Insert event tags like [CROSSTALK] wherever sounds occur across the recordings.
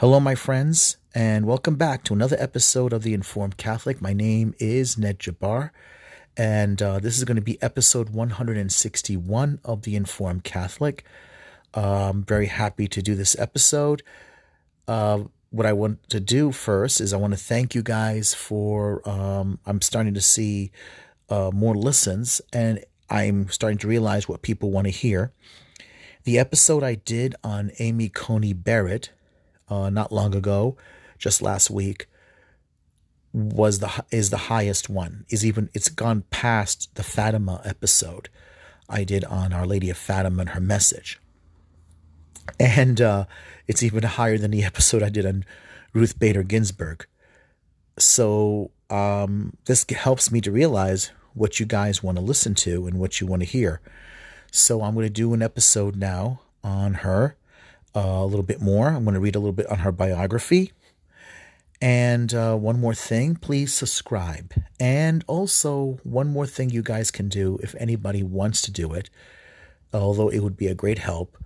Hello, my friends, and welcome back to another episode of The Informed Catholic. My name is Ned Jabbar, and uh, this is going to be episode 161 of The Informed Catholic. I'm very happy to do this episode. Uh, what I want to do first is I want to thank you guys for. Um, I'm starting to see uh, more listens, and I'm starting to realize what people want to hear. The episode I did on Amy Coney Barrett uh, not long ago, just last week, was the is the highest one. Is even it's gone past the Fatima episode I did on Our Lady of Fatima and her message, and uh, it's even higher than the [LAUGHS] episode I did on Ruth Bader Ginsburg. So um, this helps me to realize what you guys want to listen to and what you want to hear. So I'm going to do an episode now on her uh, a little bit more. I'm going to read a little bit on her biography. And uh, one more thing, please subscribe. And also, one more thing you guys can do if anybody wants to do it, although it would be a great help,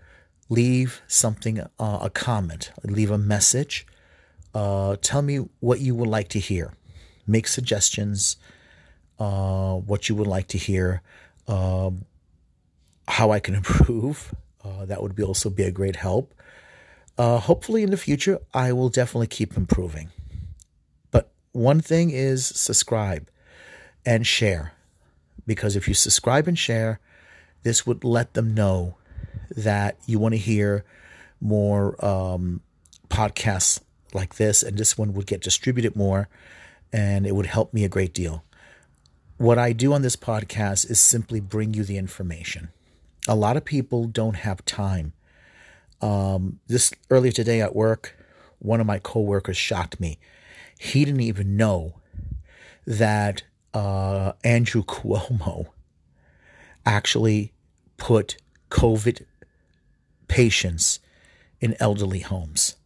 leave something, uh, a comment, leave a message. Uh, tell me what you would like to hear. Make suggestions, uh, what you would like to hear, uh, how I can [LAUGHS] improve. Uh, that would be also be a great help. Uh, hopefully, in the future, I will definitely keep improving. But one thing is subscribe and share, because if you subscribe and share, this would let them know that you want to hear more um, podcasts like this, and this one would get distributed more, and it would help me a great deal. What I do on this podcast is simply bring you the information. A lot of people don't have time um, this earlier today at work, one of my coworkers shocked me. He didn't even know that uh, Andrew [LAUGHS] Cuomo actually put COVID patients in elderly homes.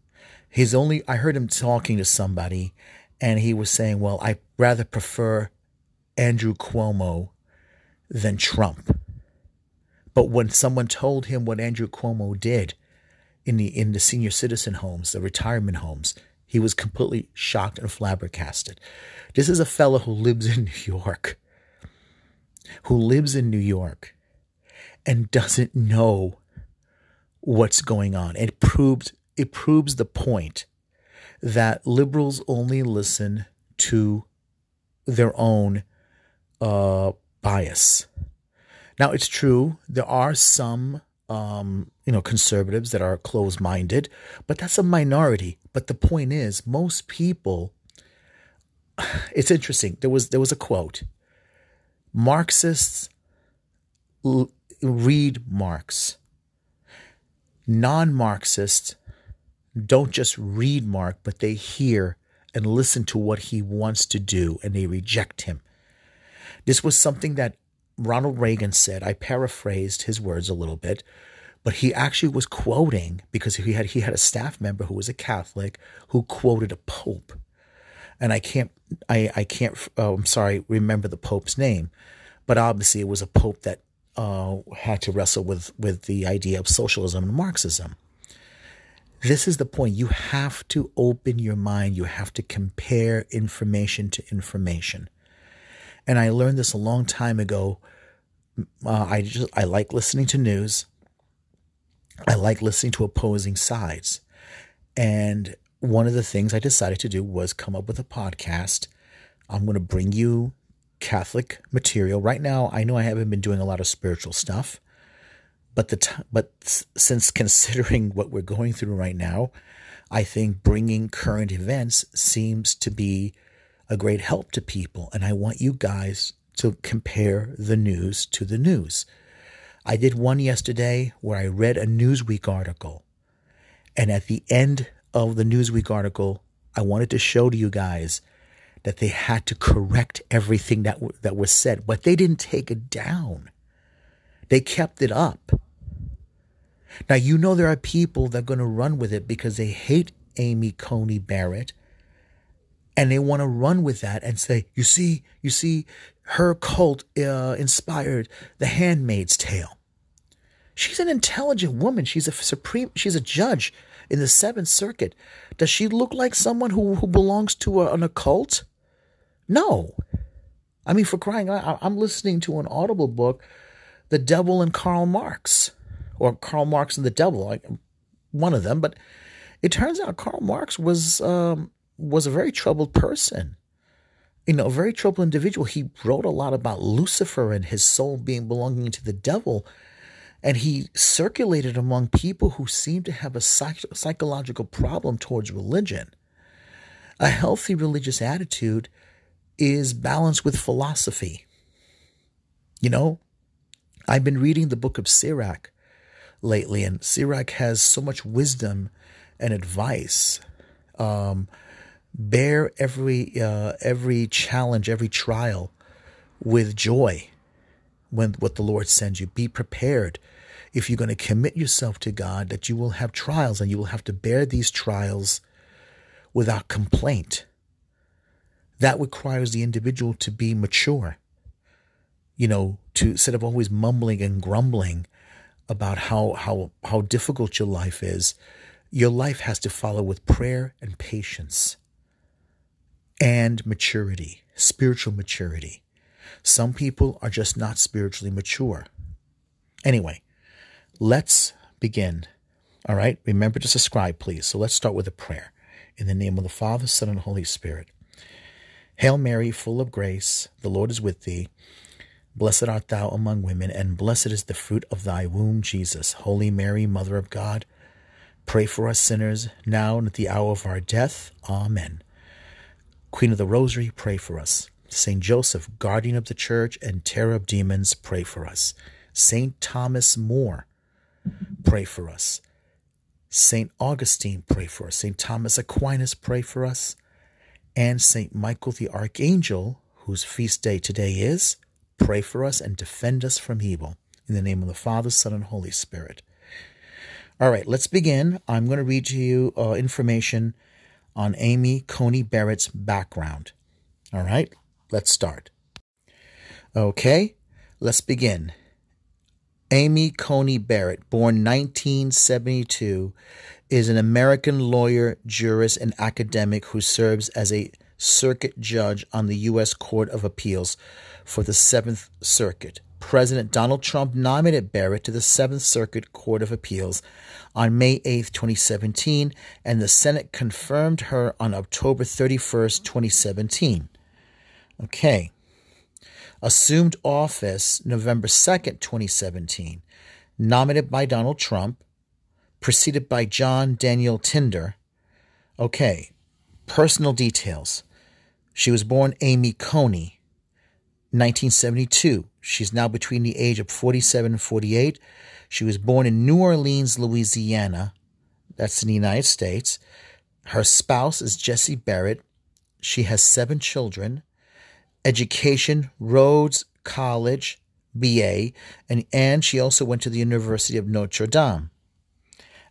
He's only, I heard him talking to somebody and he was saying, well, I rather prefer Andrew Cuomo than Trump. But when someone told him what Andrew Cuomo did, in the in the senior citizen homes, the retirement homes. He was completely shocked and flabbergasted. This is a fellow who lives in [LAUGHS] New York, who lives in New York, and doesn't know what's going on. It proves it proves the point that liberals only listen to their own uh, bias. Now, it's true there are some um, you know, conservatives that are closed minded, but that's a minority. But the point is, most people, [SIGHS] it's interesting. There was, there was a quote Marxists l- read Marx, non Marxists don't just read Marx, but they hear and listen to what he wants to do and they reject him. This was something that Ronald Reagan said, I paraphrased his words a little bit, but he actually was quoting because he had he had a staff member who was a Catholic who quoted a pope, and I can't I I can't oh, I'm sorry remember the pope's name, but obviously it was a pope that uh, had to wrestle with with the idea of socialism and Marxism. This is the point. You have to open your mind. You have to compare information to information. And I learned this a long time ago. Uh, I just I like listening to news. I like listening to opposing sides. And one of the things I decided to do was come up with a podcast. I'm going to bring you Catholic material. Right now, I know I haven't been doing a lot of spiritual stuff, but the t- but since [LAUGHS] considering what we're going through right now, I think bringing current events seems to be a great help to people. And I want you guys to compare the news to the news. I did one yesterday where I read a Newsweek article. And at the end of the Newsweek article, I wanted to show to you guys that they had to correct everything that, w- that was said, but they didn't take it down. They kept it up. Now, you know, there are people that are going to run with it because they hate Amy Coney Barrett and they want to run with that and say, you see, you see, her cult uh, inspired The Handmaid's Tale. She's an intelligent woman. She's a supreme. She's a judge in the Seventh Circuit, does she look like someone who, who belongs to a, an occult? No. I mean, for crying out, I'm listening to an Audible book, The Devil and Karl Marx, or Karl Marx and the Devil, like one of them. But it turns out Karl Marx was um, was a very troubled person. You know, a very troubled individual. He wrote a lot about Lucifer and his soul being belonging to the devil. And he circulated among people who seemed to have a psych- psychological problem towards religion. A healthy religious attitude is balanced with philosophy. You know, I've been reading the book of Sirach lately, and Sirach has so much wisdom and advice. Um, bear every uh, every challenge, every trial with joy when what the Lord sends you. Be prepared if you're going to commit yourself to God that you will have trials and you will have to bear these trials without complaint. That requires the individual to be mature. You know, to instead of always mumbling and grumbling about how how how difficult your life is, your life has to follow with prayer and patience and maturity, spiritual maturity. Some people are just not spiritually mature. Anyway, let's begin. All right, remember to subscribe, please. So let's start with a prayer. In the name of the Father, Son, and Holy Spirit. Hail Mary, full of grace, the Lord is with thee. Blessed art thou among women, and blessed is the fruit of thy womb, Jesus. Holy Mary, Mother of God, pray for us sinners, now and at the hour of our death. Amen. Queen of the Rosary, pray for us. Saint Joseph, guardian of the church and terror of demons, pray for us. Saint Thomas More, pray for us. Saint Augustine, pray for us. Saint Thomas Aquinas, pray for us. And Saint Michael the Archangel, whose feast day today is, pray for us and defend us from evil. In the name of the Father, Son, and Holy Spirit. All right, let's begin. I'm going to read to you uh, information on Amy Coney Barrett's background. All right, let's start. Okay, let's begin. Amy Coney Barrett, born 1972, is an American lawyer, jurist, and academic who serves as a circuit judge on the U.S. Court of Appeals for the Seventh Circuit. President Donald Trump nominated Barrett to the Seventh Circuit Court of Appeals on May 8, 2017, and the Senate confirmed her on October 31, 2017. Okay. Assumed office November 2, 2017. Nominated by Donald Trump. Preceded by John Daniel Tinder. Okay. Personal details. She was born Amy Coney, 1972. She's now between the age of 47 and 48. She was born in New Orleans, Louisiana. That's in the United States. Her spouse is Jesse Barrett. She has seven children. Education, Rhodes College, BA, and, and she also went to the University of Notre Dame.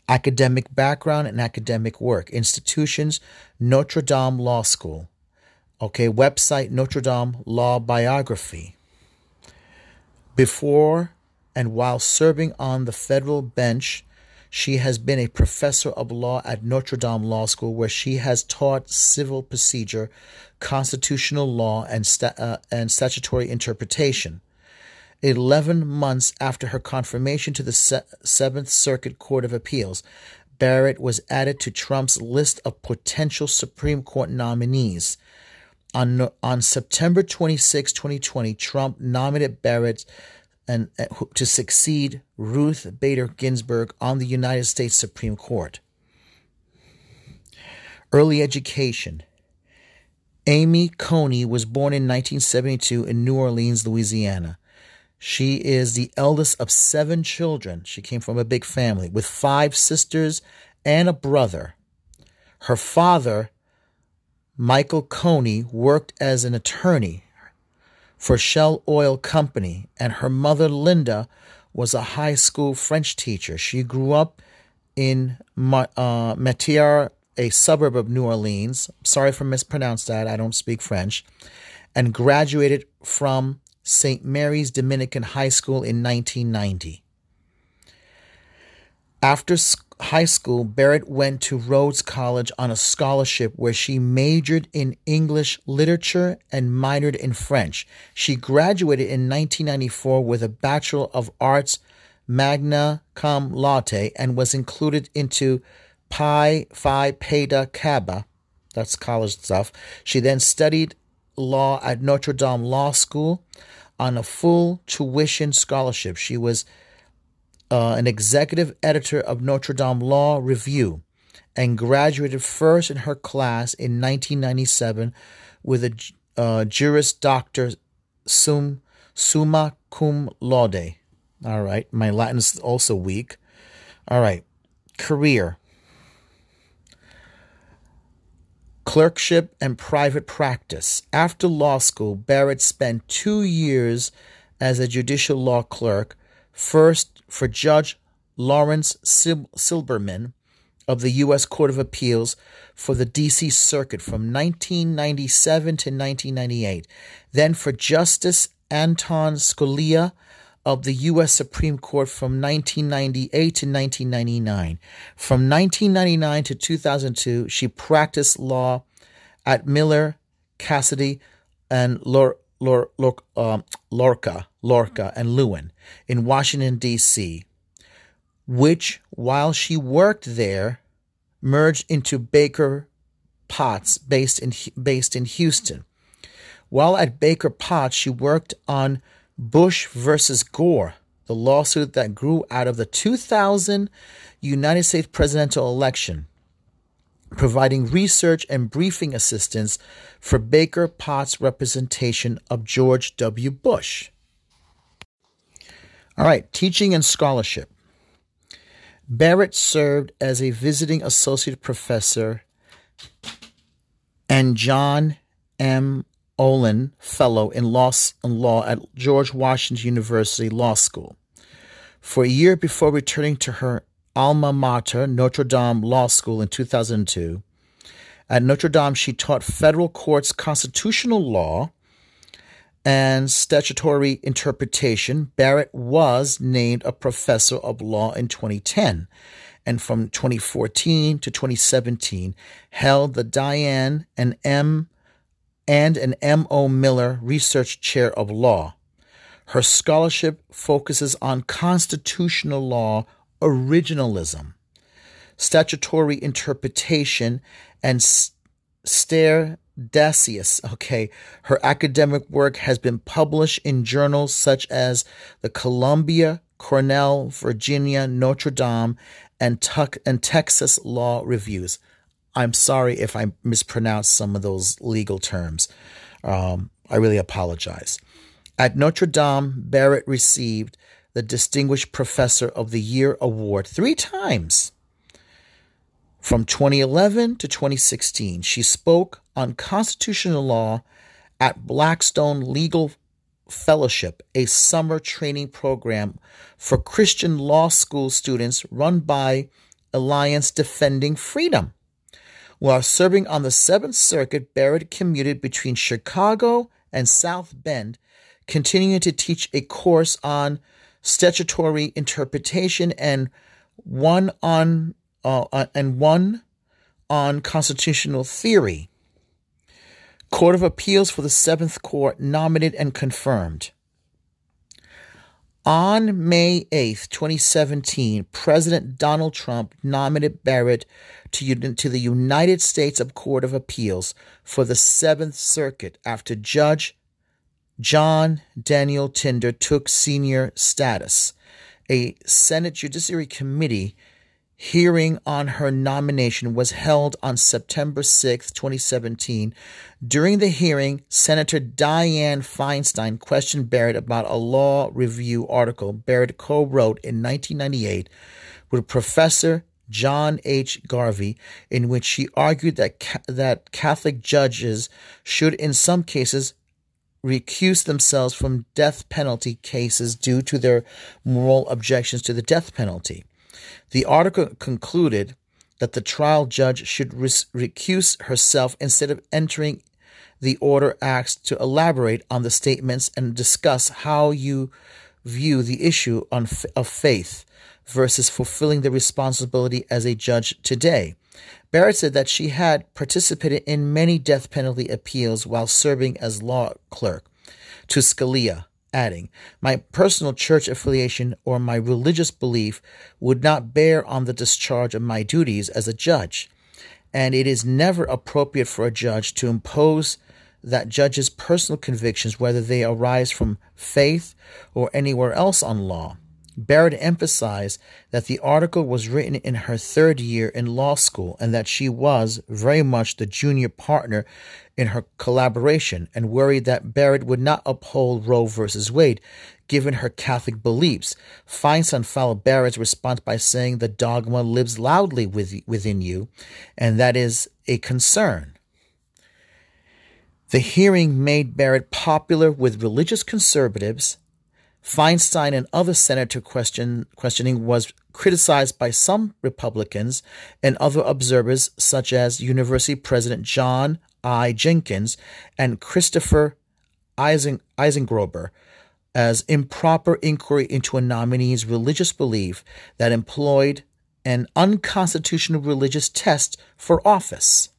Academic background and academic work. Institutions, Notre Dame Law School. Okay, website, Notre Dame Law Biography. Before and while serving on the federal bench, she has been a professor of law at Notre Dame Law School, where she has taught civil procedure, constitutional law, and, uh, and statutory interpretation. Eleven months after her confirmation to the Se- Seventh Circuit Court of Appeals, Barrett was added to Trump's list of potential Supreme Court nominees. On, on September 26, 2020, Trump nominated Barrett and uh, to succeed Ruth Bader Ginsburg on the United States Supreme Court. Early education. Amy Coney was born in 1972 in New Orleans, Louisiana. She is the eldest of seven children. She came from a big family with five sisters and a brother. Her father, Michael Coney, worked as an attorney for Shell Oil Company, and her mother, Linda, was a high school French teacher. She grew up in uh, a suburb of New Orleans. Sorry for mispronounced that, I don't speak French. And graduated from St. Mary's Dominican High School in 1990. After, high school, Barrett went to Rhodes College on a scholarship where she majored in English literature and minored in French. She graduated in 1994 with a Bachelor of Arts magna cum laude and was included into Pi Phi Beta Kappa. That's college stuff. She then studied law at Notre Dame Law School on a full tuition scholarship. She was uh, an executive editor of Notre Dame Law Review and graduated first in her class in 1997 with a uh, Juris Doctor sum, summa cum laude. All right, my Latin is also weak. All right, career. Clerkship and private practice. After law school, Barrett spent two years as a judicial law clerk, first for Judge Lawrence Silberman of the U.S. Court of Appeals for the D.C. Circuit from 1997 to 1998, then for Justice Anton Scalia of the U.S. Supreme Court from 1998 to 1999. From 1999 to 2002, she practiced law at Miller, Cassidy, and Lor- Lor- Lor- um, Lorca, Lorca, and Lewin in Washington, D.C., which, while she worked there, merged into Baker Botts, based in, based in Houston. While at Baker Botts, she worked on Bush versus Gore, the lawsuit that grew out of the 2000 United States presidential election, providing research and briefing assistance for Baker Botts' representation of George W. Bush. All right, teaching and scholarship. Barrett served as a visiting associate professor and John M. Olin Fellow in law, in law at George Washington University Law School. For a year before returning to her alma mater, Notre Dame Law School, in 2002, at Notre Dame, she taught federal courts constitutional law and statutory interpretation. Barrett was named a professor of law in 2010 and from 2014 to 2017 held the Diane and M and an M.O. Miller Research Chair of Law. Her scholarship focuses on constitutional law originalism, statutory interpretation, and stare decius. Okay, her academic work has been published in journals such as the Columbia, Cornell, Virginia, Notre Dame, and, Tuck, and Texas Law Reviews. I'm sorry if I mispronounced some of those legal terms. Um, I really apologize. At Notre Dame, Barrett received the Distinguished Professor of the Year award three times. From 2011 to 2016, she spoke on constitutional law at Blackstone Legal Fellowship, a summer training program for Christian law school students run by Alliance Defending Freedom. While serving on the Seventh Circuit, Barrett commuted between Chicago and South Bend, continuing to teach a course on statutory interpretation and one on uh, uh and one on constitutional theory. Court of Appeals for the Seventh Court nominated and confirmed. On May 8, 2017, President Donald Trump nominated Barrett to, to the United States of Court of Appeals for the Seventh Circuit after Judge John Daniel Tinder took senior status. A Senate Judiciary Committee hearing on her nomination was held on September 6, 2017. During the hearing, Senator Dianne Feinstein questioned Barrett about a law review article Barrett co wrote in 1998 with Professor John H. Garvey, in which she argued that, that Catholic judges should, in some cases, recuse themselves from death penalty cases due to their moral objections to the death penalty. The article concluded that the trial judge should recuse herself instead of entering the order asked to elaborate on the statements and discuss how you view the issue of faith versus fulfilling the responsibility as a judge today. Barrett said that she had participated in many death penalty appeals while serving as law clerk to Scalia, adding, My personal church affiliation or my religious belief would not bear on the discharge of my duties as a judge, and it is never appropriate for a judge to impose that judge's personal convictions, whether they arise from faith or anywhere else on law. Barrett emphasized that the article was written in her third year in law school and that she was very much the junior partner in her collaboration and worried that Barrett would not uphold Roe v. Wade given her Catholic beliefs. Feinstein followed Barrett's response by saying the dogma lives loudly within you, and that is a concern. The hearing made Barrett popular with religious conservatives Feinstein and other senator question, questioning was criticized by some Republicans and other observers, such as University President John I. Jenkins and Christopher Eisen, Eisengrober, as improper inquiry into a nominee's religious belief that employed an unconstitutional religious test for office.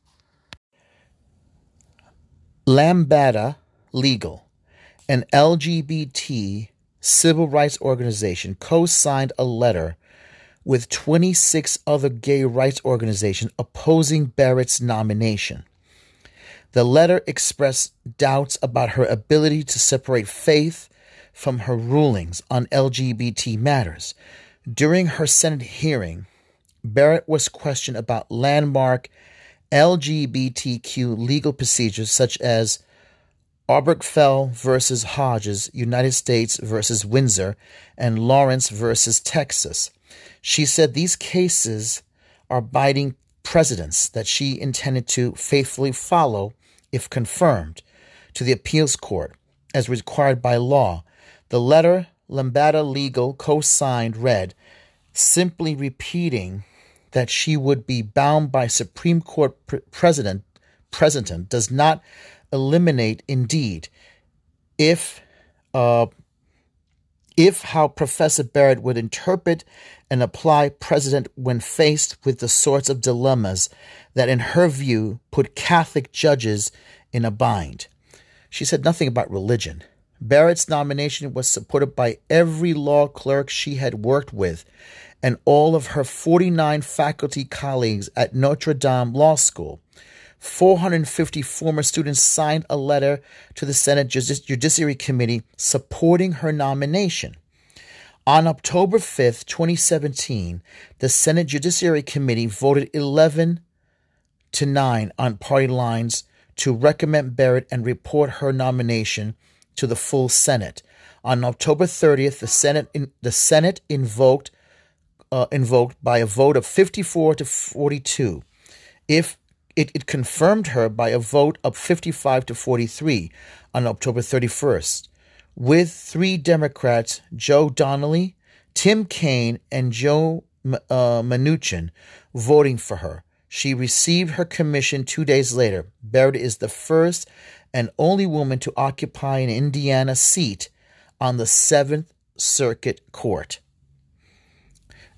Lambda Legal, an LGBT civil rights organization co signed a letter with 26 other gay rights organizations opposing Barrett's nomination. The letter expressed doubts about her ability to separate faith from her rulings on LGBT matters. During her Senate hearing, Barrett was questioned about landmark LGBTQ legal procedures such as Obergefell versus Hodges, United States versus Windsor, and Lawrence versus Texas. She said these cases are binding precedents that she intended to faithfully follow if confirmed to the appeals court as required by law. The letter Lambda Legal co signed read, simply repeating that she would be bound by Supreme Court precedent, precedent does not eliminate indeed if uh, if how Professor Barrett would interpret and apply precedent when faced with the sorts of dilemmas that, in her view, put Catholic judges in a bind. She said nothing about religion. Barrett's nomination was supported by every law clerk she had worked with and all of her 49 faculty colleagues at Notre Dame Law School. 450 former students signed a letter to the Senate Judiciary Committee supporting her nomination. On October 5th, 2017, the Senate Judiciary Committee voted 11 to 9 on party lines to recommend Barrett and report her nomination to the full Senate. On October 30th, the Senate in, the Senate invoked uh, invoked by a vote of 54 to 42. If it, it confirmed her by a vote of 55 to 43 on October 31st, with three Democrats, Joe Donnelly, Tim Kaine, and Joe uh, Manchin, voting for her. She received her commission two days later. Barrett is the first and only woman to occupy an Indiana seat on the Seventh Circuit Court.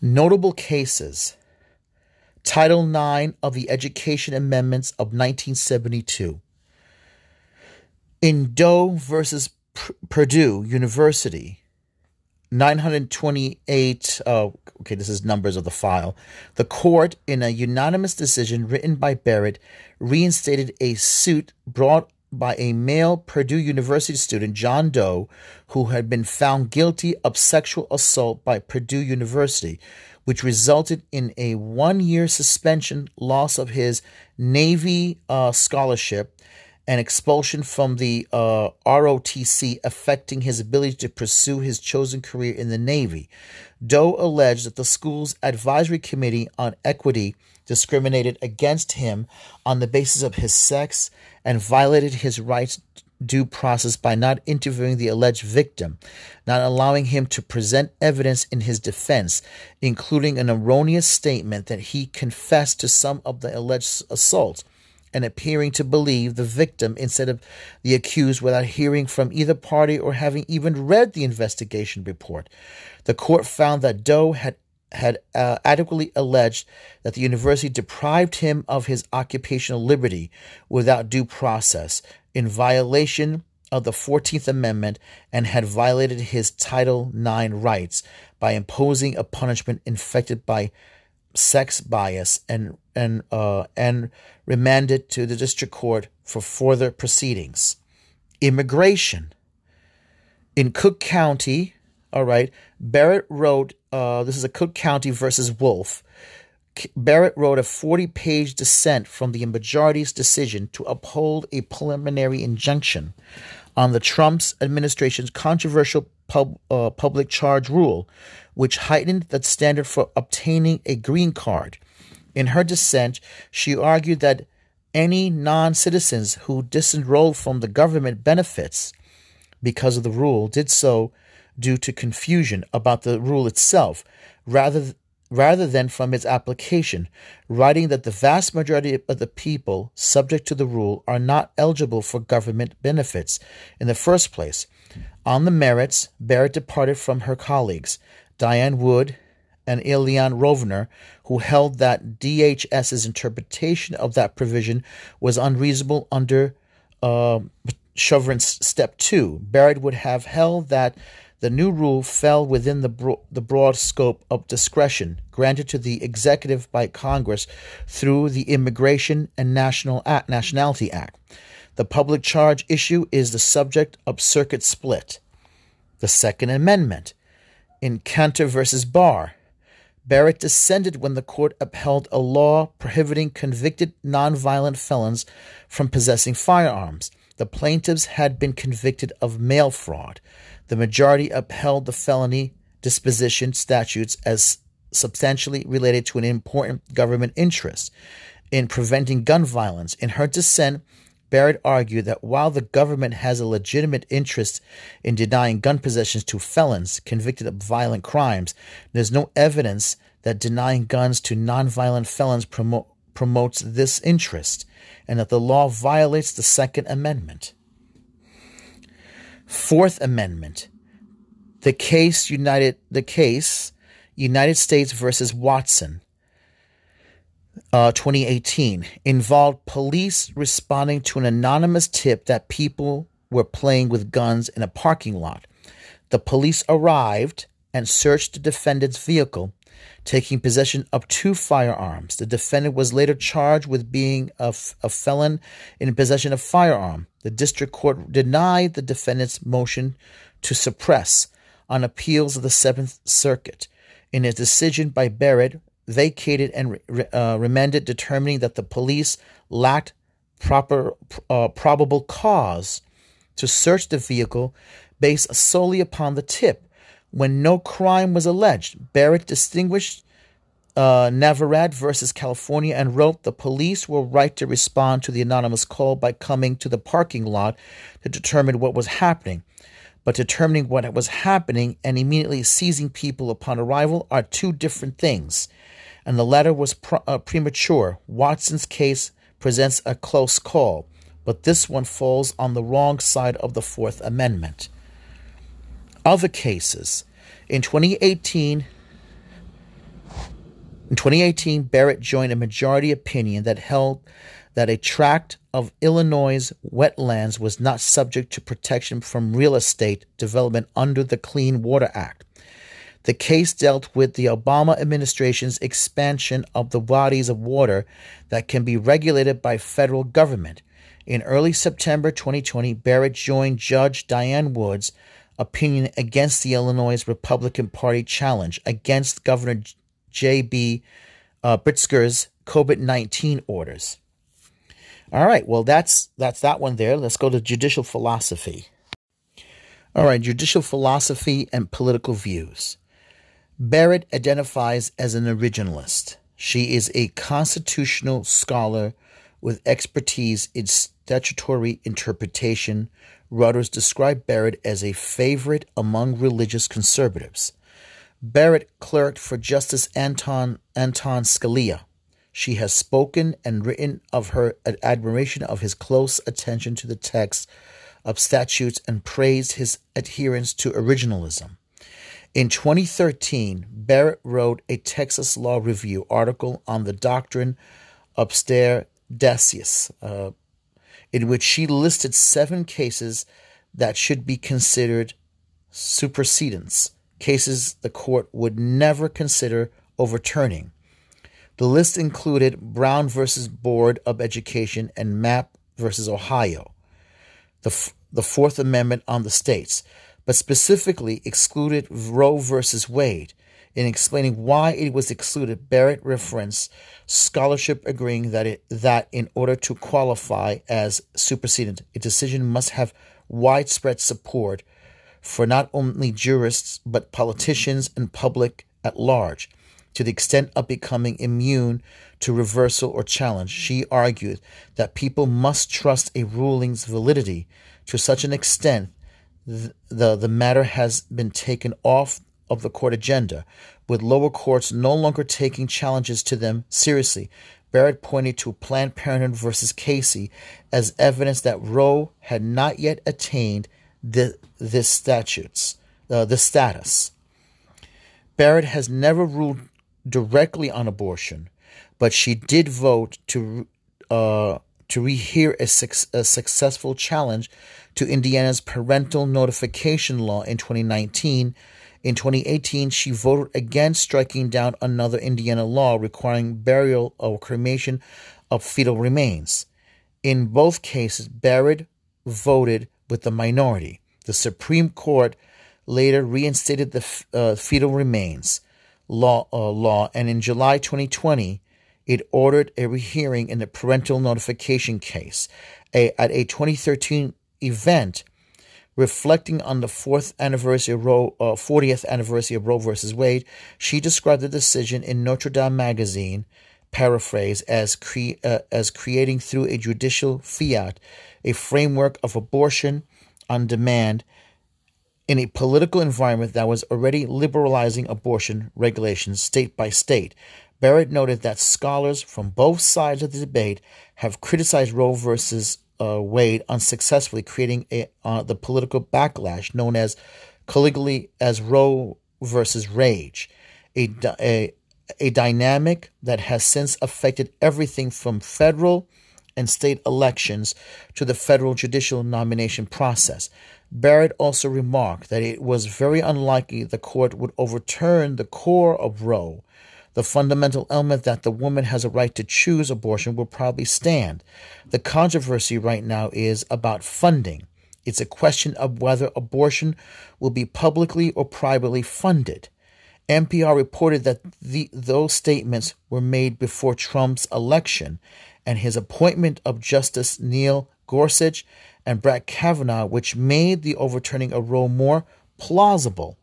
Notable cases Title IX of the Education Amendments of 1972. In Doe versus P- Purdue University, 928, uh, okay, this is numbers of the file. The court, in a unanimous decision written by Barrett, reinstated a suit brought by a male Purdue University student, John Doe, who had been found guilty of sexual assault by Purdue University which resulted in a one year suspension, loss of his Navy uh, scholarship, and expulsion from the uh, ROTC, affecting his ability to pursue his chosen career in the Navy. Doe alleged that the school's advisory committee on equity discriminated against him on the basis of his sex and violated his rights due process by not interviewing the alleged victim, not allowing him to present evidence in his defense, including an erroneous statement that he confessed to some of the alleged assaults, and appearing to believe the victim instead of the accused without hearing from either party or having even read the investigation report. The court found that Doe had had uh, adequately alleged that the university deprived him of his occupational liberty without due process in violation of the 14th Amendment and had violated his Title IX rights by imposing a punishment infected by sex bias and and uh, and remanded to the district court for further proceedings. Immigration in Cook County, all right. Barrett wrote. Uh, this is a Cook County versus Wolf. Barrett wrote a 40 page dissent from the majority's decision to uphold a preliminary injunction on the Trump's administration's controversial pub, uh, public charge rule, which heightened the standard for obtaining a green card. In her dissent, she argued that any non citizens who disenrolled from the government benefits because of the rule did so due to confusion about the rule itself rather rather than from its application, writing that the vast majority of the people subject to the rule are not eligible for government benefits in the first place. On the merits, Barrett departed from her colleagues, Diane Wood and Eliane Rovner, who held that DHS's interpretation of that provision was unreasonable under uh, Chevron's Step 2. Barrett would have held that the new rule fell within the, bro- the broad scope of discretion granted to the executive by Congress through the Immigration and National Act, Nationality Act. The public charge issue is the subject of circuit split. The Second Amendment. In Kanter versus Barr, Barrett dissented when the court upheld a law prohibiting convicted nonviolent felons from possessing firearms. The plaintiffs had been convicted of mail fraud. The majority upheld the felony disposition statutes as substantially related to an important government interest in preventing gun violence. In her dissent, Barrett argued that while the government has a legitimate interest in denying gun possessions to felons convicted of violent crimes, there's no evidence that denying guns to nonviolent felons promo- promotes this interest, and that the law violates the Second Amendment. Fourth Amendment. The case United the case United States versus Watson. Uh, 2018 involved police responding to an anonymous tip that people were playing with guns in a parking lot. The police arrived and searched the defendant's vehicle, taking possession of two firearms. The defendant was later charged with being a, felon in possession of firearm. The district court denied the defendant's motion to suppress on appeals of the Seventh Circuit. In a decision by Barrett, vacated and uh, remanded, determining that the police lacked proper uh, probable cause to search the vehicle based solely upon the tip when no crime was alleged. Barrett distinguished uh, Navarrete versus California and wrote the police were right to respond to the anonymous call by coming to the parking lot to determine what was happening. But determining what was happening and immediately seizing people upon arrival are two different things. And the latter was uh, premature. Watson's case presents a close call, but this one falls on the wrong side of the Fourth Amendment. Other cases. In 2018, in 2018, Barrett joined a majority opinion that held that a tract of Illinois wetlands was not subject to protection from real estate development under the Clean Water Act. The case dealt with the Obama administration's expansion of the bodies of water that can be regulated by federal government. In early September 2020, Barrett joined Judge Diane Wood's opinion against the Illinois Republican Party challenge against Governor J.B. Uh, Pritzker's COVID 19 orders. All right, well, that's, that's that one there. Let's go to judicial philosophy. All right, judicial philosophy and political views. Barrett identifies as an originalist. She is a constitutional scholar with expertise in statutory interpretation. Reuters described Barrett as a favorite among religious conservatives. Barrett clerked for Justice Anton, Anton Scalia. She has spoken and written of her admiration of his close attention to the text of statutes and praised his adherence to originalism. In 2013, Barrett wrote a Texas Law Review article on the doctrine of absterdacius, uh, in which she listed seven cases that should be considered supersedents, cases the court would never consider overturning. The list included Brown versus Board of Education and Mapp versus Ohio, the, the Fourth Amendment on the states, but specifically excluded Roe versus Wade. In explaining why it was excluded, Barrett referenced scholarship agreeing that it, that in order to qualify as supersedent, a decision must have widespread support for not only jurists but politicians and public at large. To the extent of becoming immune to reversal or challenge, she argued that people must trust a ruling's validity to such an extent th- the, the matter has been taken off of the court agenda, with lower courts no longer taking challenges to them seriously. Barrett pointed to Planned Parenthood versus Casey as evidence that Roe had not yet attained the, this statutes, uh, the status. Barrett has never ruled directly on abortion, but she did vote to uh, to rehear a, su- a successful challenge to Indiana's parental notification law in 2019. In 2018, she voted against striking down another Indiana law requiring burial or cremation of fetal remains. In both cases, Barrett voted with the minority. The Supreme Court later reinstated the uh, fetal remains law, uh, law, and in July 2020, it ordered a rehearing in the parental notification case. A, at a 2013 event reflecting on the fourth anniversary of Roe, uh, 40th anniversary of Roe versus Wade, she described the decision in Notre Dame magazine, paraphrase, as, cre- uh, as creating through a judicial fiat a framework of abortion on demand in a political environment that was already liberalizing abortion regulations state by state. Barrett noted that scholars from both sides of the debate have criticized Roe versus uh, Wade unsuccessfully, creating a, uh, the political backlash known as colloquially as Roe versus Rage, a, a, a dynamic that has since affected everything from federal and state elections to the federal judicial nomination process. Barrett also remarked that it was very unlikely the court would overturn the core of Roe the fundamental element that the woman has a right to choose abortion will probably stand. The controversy right now is about funding. It's a question of whether abortion will be publicly or privately funded. NPR reported that the, those statements were made before Trump's election and his appointment of Justice Neil Gorsuch and Brett Kavanaugh, which made the overturning of Roe more plausible.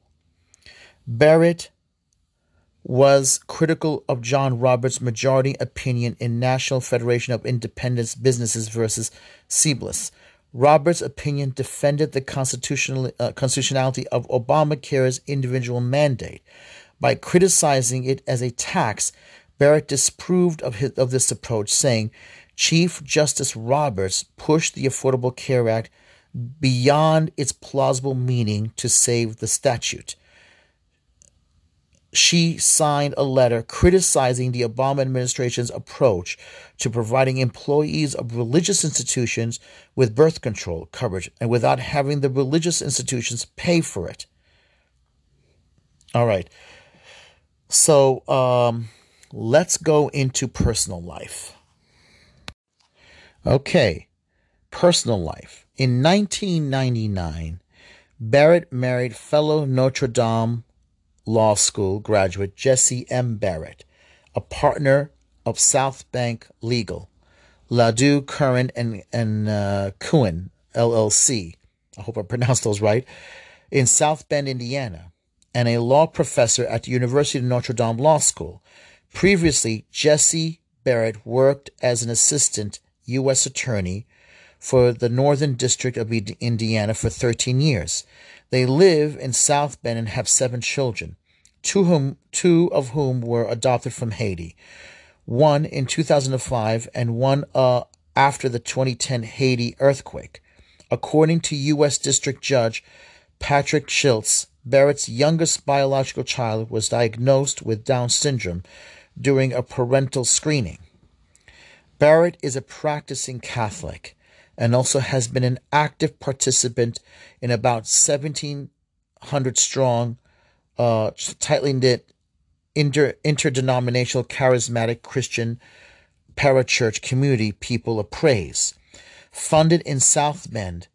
Barrett was critical of John Roberts' majority opinion in National Federation of Independent Businesses versus Sebelius. Roberts' opinion defended the constitutional, uh, constitutionality of Obamacare's individual mandate. By criticizing it as a tax, Barrett disapproved of, his, of this approach, saying Chief Justice Roberts pushed the Affordable Care Act beyond its plausible meaning to save the statute she signed a letter criticizing the Obama administration's approach to providing employees of religious institutions with birth control coverage and without having the religious institutions pay for it. All right. So um, let's go into personal life. Okay, personal life. In 1999, Barrett married fellow Notre Dame Law School graduate Jesse M. Barrett, a partner of South Bank Legal, Ladue, Curran, and, and uh, Cohen, LLC. I hope I pronounced those right. In South Bend, Indiana, and a law professor at the University of Notre Dame Law School. Previously, Jesse Barrett worked as an assistant U.S. attorney for the Northern District of Indiana for 13 years. They live in South Bend and have seven children, two, whom, two of whom were adopted from Haiti, one in 2005 and one uh, after the 2010 Haiti earthquake. According to U.S. District Judge Patrick Schiltz, Barrett's youngest biological child was diagnosed with Down syndrome during a parental screening. Barrett is a practicing Catholic and also has been an active participant in about 1,700 strong, uh, tightly knit inter- interdenominational charismatic Christian parachurch community, People of Praise. Funded in South Bend,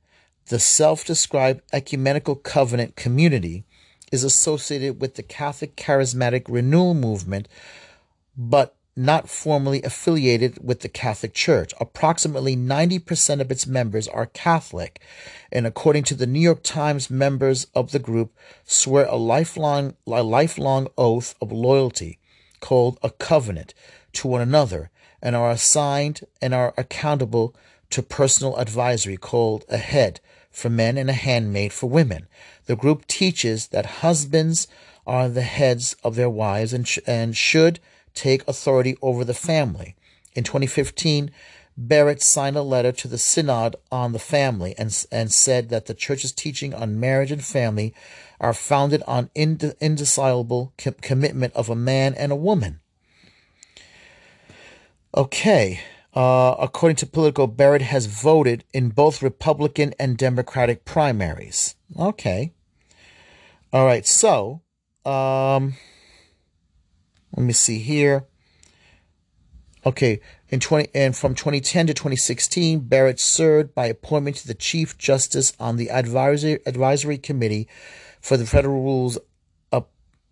the self described ecumenical covenant community is associated with the Catholic Charismatic Renewal Movement, but not formally affiliated with the Catholic Church. Approximately 90% of its members are Catholic, and according to the New York Times, members of the group swear a lifelong, a lifelong oath of loyalty called a covenant to one another and are assigned and are accountable to personal advisory called a head for men and a handmaid for women. The group teaches that husbands are the heads of their wives and, sh- and should take authority over the family. In 2015, Barrett signed a letter to the Synod on the family and, and said that the church's teaching on marriage and family are founded on ind- indissoluble com- commitment of a man and a woman. Okay, uh, according to Politico, Barrett has voted in both Republican and Democratic primaries. Okay. All right, so um, let me see here. Okay, in 20 and from 2010 to 2016, Barrett served by appointment to the Chief Justice on the Advisory Advisory Committee for the Federal Rules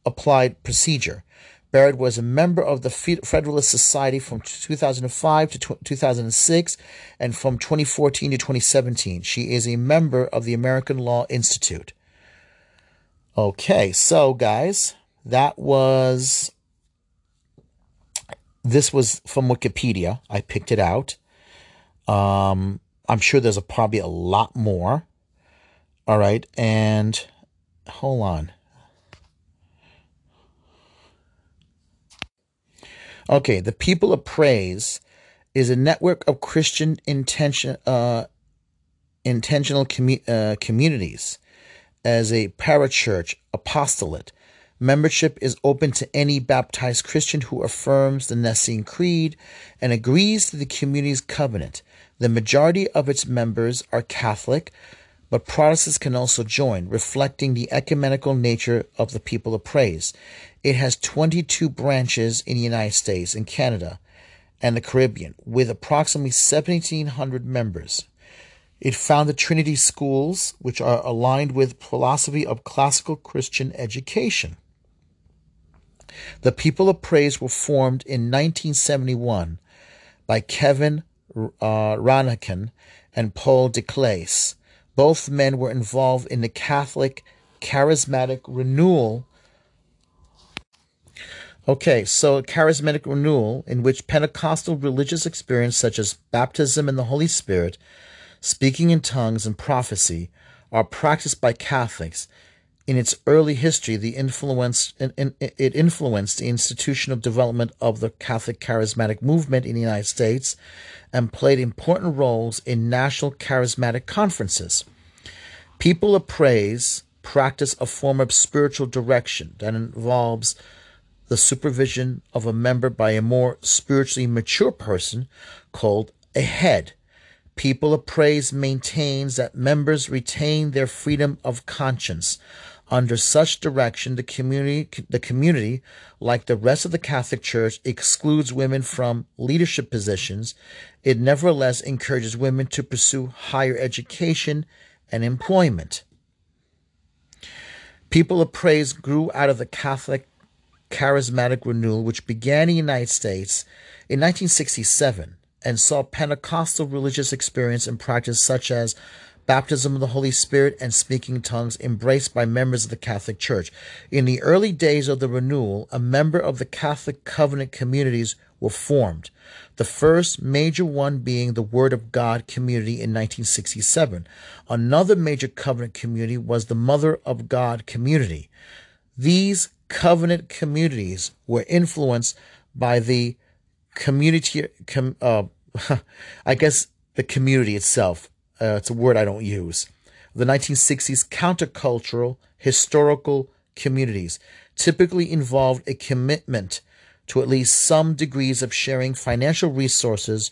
Appellate Procedure. Barrett was a member of the Federalist Society from 2005 to 2006 and from 2014 to 2017. She is a member of the American Law Institute. Okay, so guys, that was this was from Wikipedia. I picked it out. Um, I'm sure there's a, probably a lot more. All right. And hold on. Okay. The People of Praise is a network of Christian intention, uh, intentional uh, communities as a parachurch apostolate Membership is open to any baptized Christian who affirms the Nicene Creed and agrees to the community's covenant. The majority of its members are Catholic, but Protestants can also join, reflecting the ecumenical nature of the people of praise. It has 22 branches in the United States and Canada and the Caribbean, with approximately 1,700 members. It founded Trinity schools, which are aligned with philosophy of classical Christian education. The People of Praise were formed in 1971 by Kevin uh, and Paul DeCelles. Both men were involved in the Catholic Charismatic Renewal. Okay, so charismatic renewal, in which Pentecostal religious experience such as baptism in the Holy Spirit, speaking in tongues, and prophecy are practiced by Catholics in its early history, the influence, it influenced the institutional development of the Catholic charismatic movement in the United States and played important roles in national charismatic conferences. People of praise practice a form of spiritual direction that involves the supervision of a member by a more spiritually mature person called a head. People of Praise maintains that members retain their freedom of conscience under such direction, the community, the community, like the rest of the Catholic Church, excludes women from leadership positions. It nevertheless encourages women to pursue higher education and employment. People of Praise grew out of the Catholic charismatic renewal, which began in the United States in 1967 and saw Pentecostal religious experience and practice such as baptism of the Holy Spirit, and speaking tongues embraced by members of the Catholic Church. In the early days of the renewal, a member of the Catholic covenant communities were formed, the first major one being the Word of God community in 1967. Another major covenant community was the Mother of God community. These covenant communities were influenced by the community, com, uh, [LAUGHS] I guess the community itself uh, it's a word I don't use. the 1960s countercultural historical communities typically involved a commitment to at least some degrees of sharing financial resources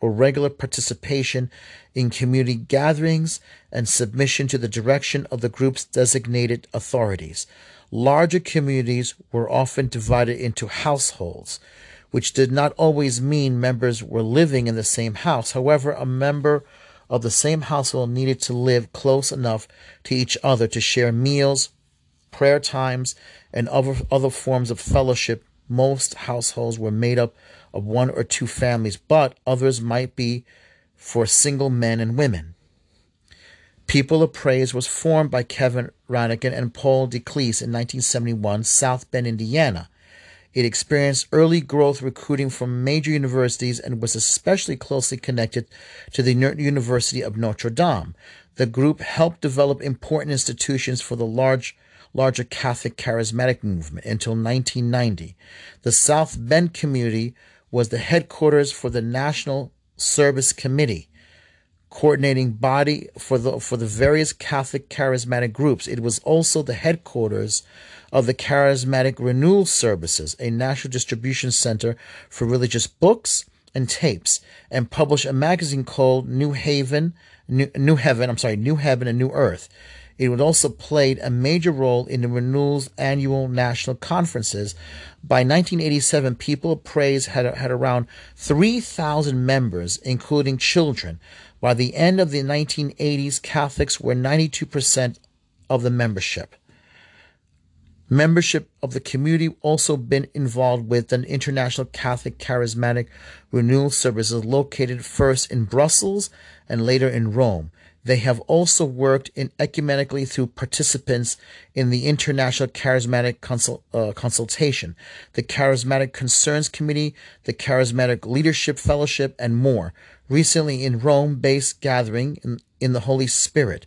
or regular participation in community gatherings and submission to the direction of the group's designated authorities. Larger communities were often divided into households, which did not always mean members were living in the same house. However, a member of the same household needed to live close enough to each other to share meals, prayer times, and other, other forms of fellowship. Most households were made up of one or two families, but others might be for single men and women. People of Praise was formed by Kevin Ranaghan and Paul DeCelles in 1971, South Bend, Indiana. It experienced early growth recruiting from major universities and was especially closely connected to the University of Notre Dame. The group helped develop important institutions for the large, larger Catholic charismatic movement until 1990. The South Bend community was the headquarters for the National Service Committee, coordinating body for the for the various Catholic charismatic groups. It was also the headquarters of the Charismatic Renewal Services, a national distribution center for religious books and tapes, and published a magazine called New Haven, New, New Heaven, I'm sorry, New Heaven and New Earth. It would also played a major role in the Renewal's annual national conferences. By 1987, People of Praise had, had around 3,000 members, including children. By the end of the 1980s, Catholics were 92% of the membership. Membership of the community also been involved with an international Catholic charismatic renewal services located first in Brussels and later in Rome. They have also worked in ecumenically through participants in the International Charismatic Consul, uh, Consultation, the Charismatic Concerns Committee, the Charismatic Leadership Fellowship, and more. Recently in Rome based gathering in, in the Holy Spirit.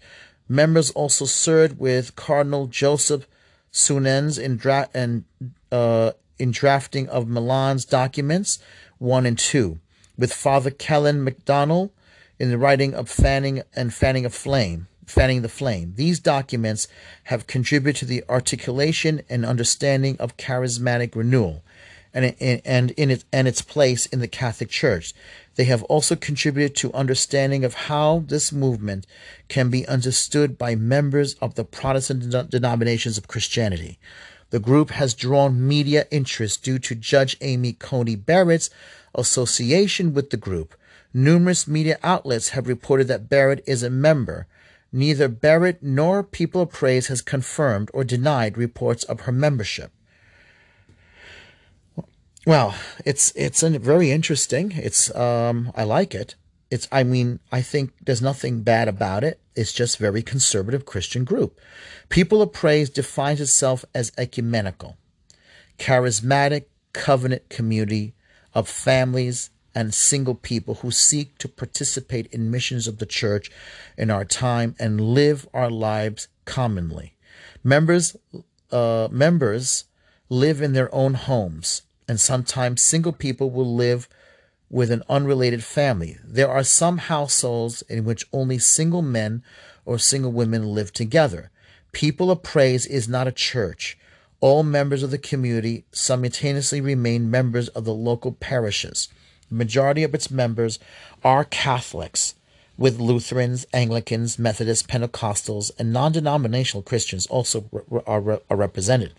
Members also served with Cardinal Joseph Suenens in, dra- and, uh, in drafting of Malines documents 1 and 2, with Father Kilian McDonnell in the writing of Fanning and Fanning a Flame, Fanning the Flame. These documents have contributed to the articulation and understanding of charismatic renewal and, and, in it, and its place in the Catholic Church. They have also contributed to understanding of how this movement can be understood by members of the Protestant denominations of Christianity. The group has drawn media interest due to Judge Amy Coney Barrett's association with the group. Numerous media outlets have reported that Barrett is a member. Neither Barrett nor People of Praise has confirmed or denied reports of her membership. Well, it's it's very interesting. It's um, I like it. It's I mean I think there's nothing bad about it. It's just very conservative Christian group. People of Praise defines itself as ecumenical, charismatic covenant community of families and single people who seek to participate in missions of the church in our time and live our lives commonly. Members uh, members live in their own homes and sometimes single people will live with an unrelated family. There are some households in which only single men or single women live together. People of Praise is not a church. All members of the community simultaneously remain members of the local parishes. Majority of its members are Catholics, with Lutherans, Anglicans, Methodists, Pentecostals, and non denominational Christians also are, are represented.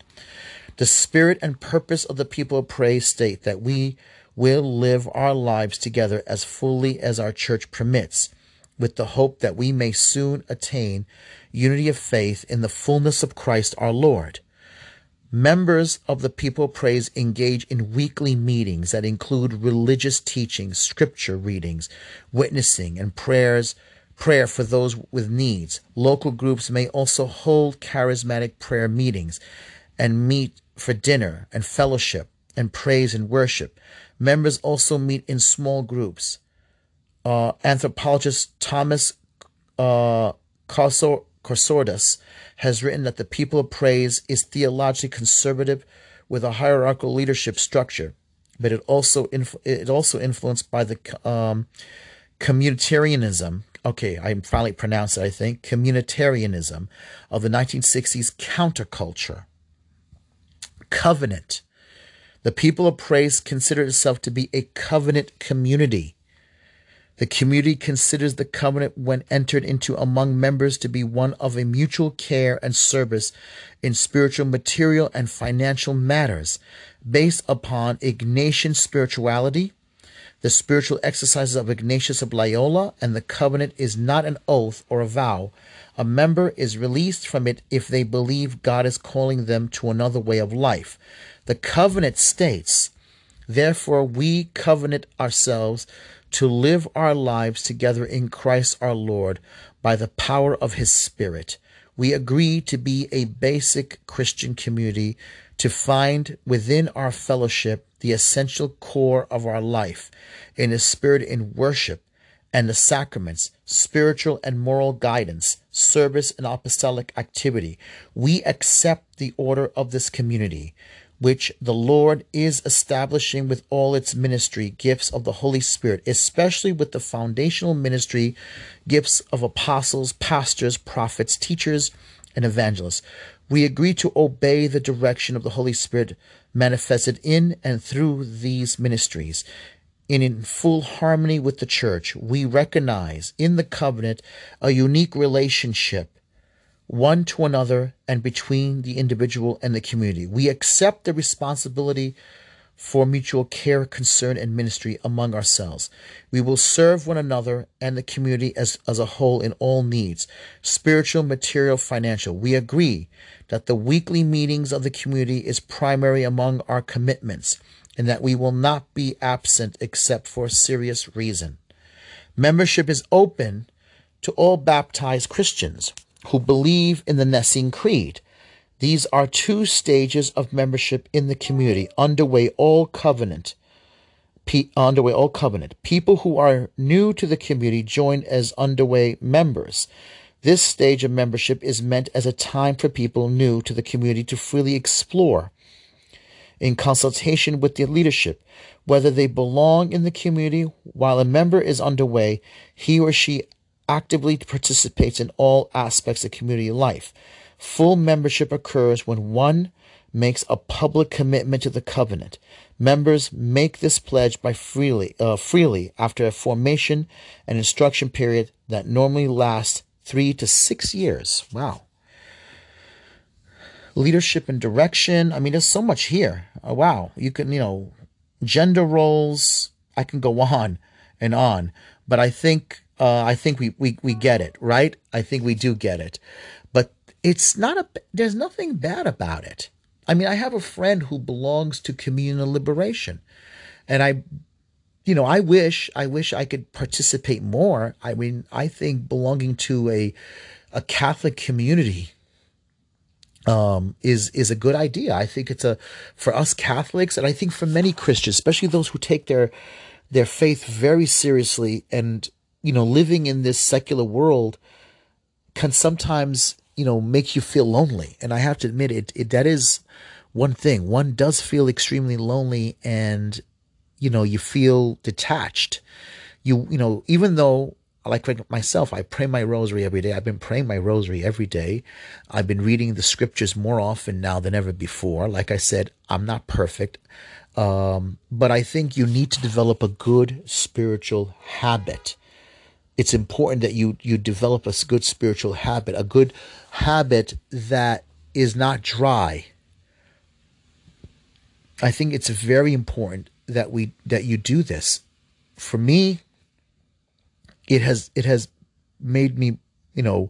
The spirit and purpose of the people of praise state that we will live our lives together as fully as our church permits, with the hope that we may soon attain unity of faith in the fullness of Christ our Lord. Members of the People Praise engage in weekly meetings that include religious teachings, scripture readings, witnessing, and prayers, prayer for those with needs. Local groups may also hold charismatic prayer meetings and meet for dinner and fellowship and praise and worship. Members also meet in small groups. Uh, anthropologist Thomas uh, Csordas has written that the people of praise is theologically conservative with a hierarchical leadership structure, but it also it also influenced by the um, communitarianism okay, I finally pronounced it, I think, communitarianism of the 1960s counterculture. Covenant. The people of praise considered itself to be a covenant community. The community considers the covenant when entered into among members to be one of a mutual care and service in spiritual, material, and financial matters based upon Ignatian spirituality, the spiritual exercises of Ignatius of Loyola, and the covenant is not an oath or a vow. A member is released from it if they believe God is calling them to another way of life. The covenant states, Therefore, we covenant ourselves to live our lives together in Christ our Lord by the power of his Spirit. We agree to be a basic Christian community, to find within our fellowship the essential core of our life in a spirit in worship and the sacraments, spiritual and moral guidance, service and apostolic activity. We accept the order of this community which the Lord is establishing with all its ministry gifts of the Holy Spirit, especially with the foundational ministry gifts of apostles, pastors, prophets, teachers, and evangelists. We agree to obey the direction of the Holy Spirit manifested in and through these ministries. And in full harmony with the church, we recognize in the covenant a unique relationship one to another and between the individual and the community. We accept the responsibility for mutual care, concern, and ministry among ourselves. We will serve one another and the community as, as a whole in all needs spiritual, material, financial. We agree that the weekly meetings of the community is primary among our commitments and that we will not be absent except for a serious reason. Membership is open to all baptized Christians who believe in the Nicene Creed. These are two stages of membership in the community, underway all covenant. underway all covenant. People who are new to the community join as underway members. This stage of membership is meant as a time for people new to the community to freely explore, in consultation with the leadership, whether they belong in the community. While a member is underway, he or she actively participates in all aspects of community life. Full membership occurs when one makes a public commitment to the covenant. Members make this pledge by freely, uh, freely after a formation and instruction period that normally lasts three to six years. Wow. Leadership and direction. I mean, there's so much here. Oh, wow. You can, you know, gender roles. I can go on and on. But I think uh, I think we, we, we get it, right? I think we do get it. But it's not a, there's nothing bad about it. I mean, I have a friend who belongs to Communal Liberation. And I, you know, I wish, I wish I could participate more. I mean, I think belonging to a, a Catholic community um, is is a good idea. I think it's a for us Catholics, and I think for many Christians, especially those who take their their faith very seriously and you know, living in this secular world can sometimes, you know, make you feel lonely. And I have to admit it, it that is one thing. One does feel extremely lonely and, you know, you feel detached. You, you know, even though like myself, I pray my rosary every day. I've been praying my rosary every day. I've been reading the scriptures more often now than ever before. Like I said, I'm not perfect. Um, but I think you need to develop a good spiritual habit it's important that you you develop a good spiritual habit, a good habit that is not dry. I think it's very important that we that you do this. For me, it has it has made me, you know,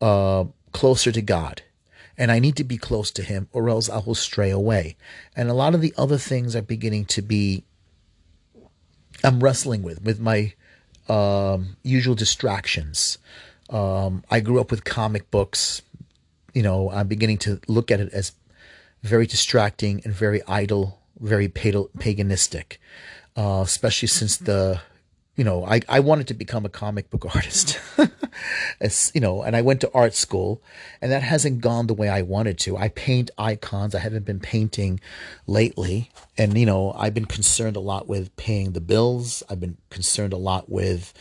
uh, closer to God. And I need to be close to him or else I will stray away. And a lot of the other things are beginning to be I'm wrestling with with my um, usual distractions. Um, I grew up with comic books. You know, I'm beginning to look at it as very distracting and very idle, very paganistic, uh, especially since the you know, I, I wanted to become a comic book [LAUGHS] artist, As, you know, and I went to art school and that hasn't gone the way I wanted to. I paint icons. I haven't been painting lately. And, you know, I've been concerned a lot with paying the bills. I've been concerned a lot with,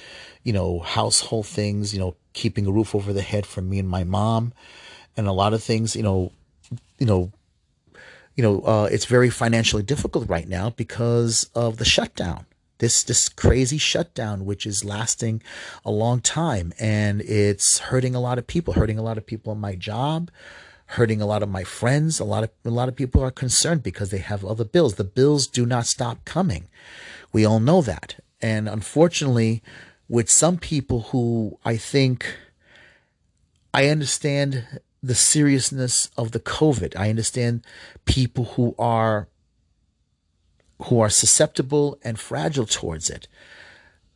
you know, household things, you know, keeping a roof over the head for me and my mom and a lot of things, you know, you know, you know, uh, it's very financially difficult right now because of the shutdown this this crazy shutdown which is lasting a long time and it's hurting a lot of people hurting a lot of people in my job hurting a lot of my friends. A lot of a lot of people are concerned because they have other bills. The bills do not stop coming. We all know that. And unfortunately with some people who I think I understand the seriousness of the covid. I understand people who are who are susceptible and fragile towards it.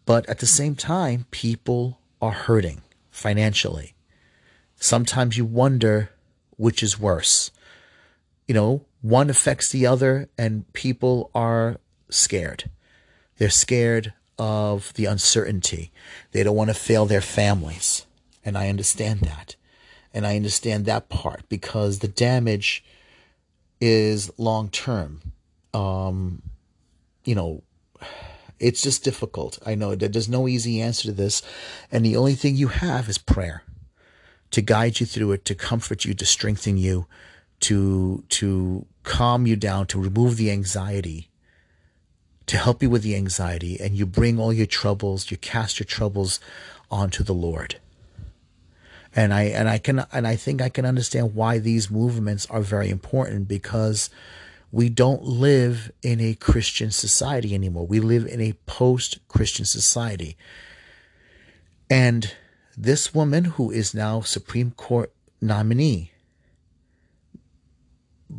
But at the same time, people are hurting financially. Sometimes you wonder which is worse. You know, one affects the other, and people are scared. They're scared of the uncertainty. They don't want to fail their families. And I understand that. And I understand that part because the damage is long term. Um, you know, it's just difficult. I know that there's no easy answer to this. And the only thing you have is prayer to guide you through it, to comfort you, to strengthen you, to, to calm you down, to remove the anxiety, to help you with the anxiety. And you bring all your troubles, you cast your troubles onto the Lord. And I, and I can, and I think I can understand why these movements are very important because we don't live in a Christian society anymore. We live in a post Christian society. And this woman, who is now Supreme Court nominee,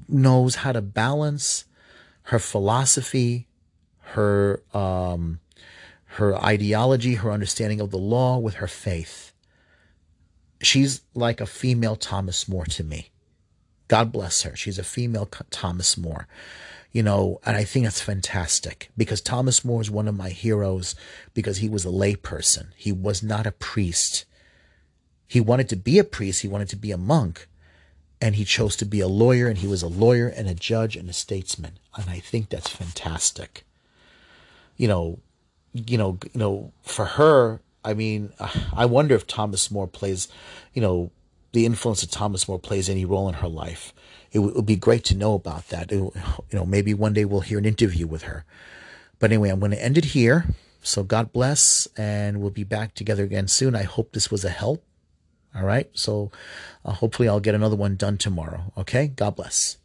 knows how to balance her philosophy, her um, her ideology, her understanding of the law with her faith. She's like a female Thomas More to me. God bless her. She's a female Thomas More. You know, and I think that's fantastic because Thomas More is one of my heroes because he was a layperson. He was not a priest. He wanted to be a priest, he wanted to be a monk, and he chose to be a lawyer, and he was a lawyer and a judge and a statesman. And I think that's fantastic. You know, you know, you know, for her, I mean, [SIGHS] I wonder if Thomas More plays, you know, the influence of Thomas More plays any role in her life. It would be great to know about that. It, you know, maybe one day we'll hear an interview with her. But anyway, I'm going to end it here. So God bless, and we'll be back together again soon. I hope this was a help. All right. So uh, hopefully I'll get another one done tomorrow. Okay. God bless.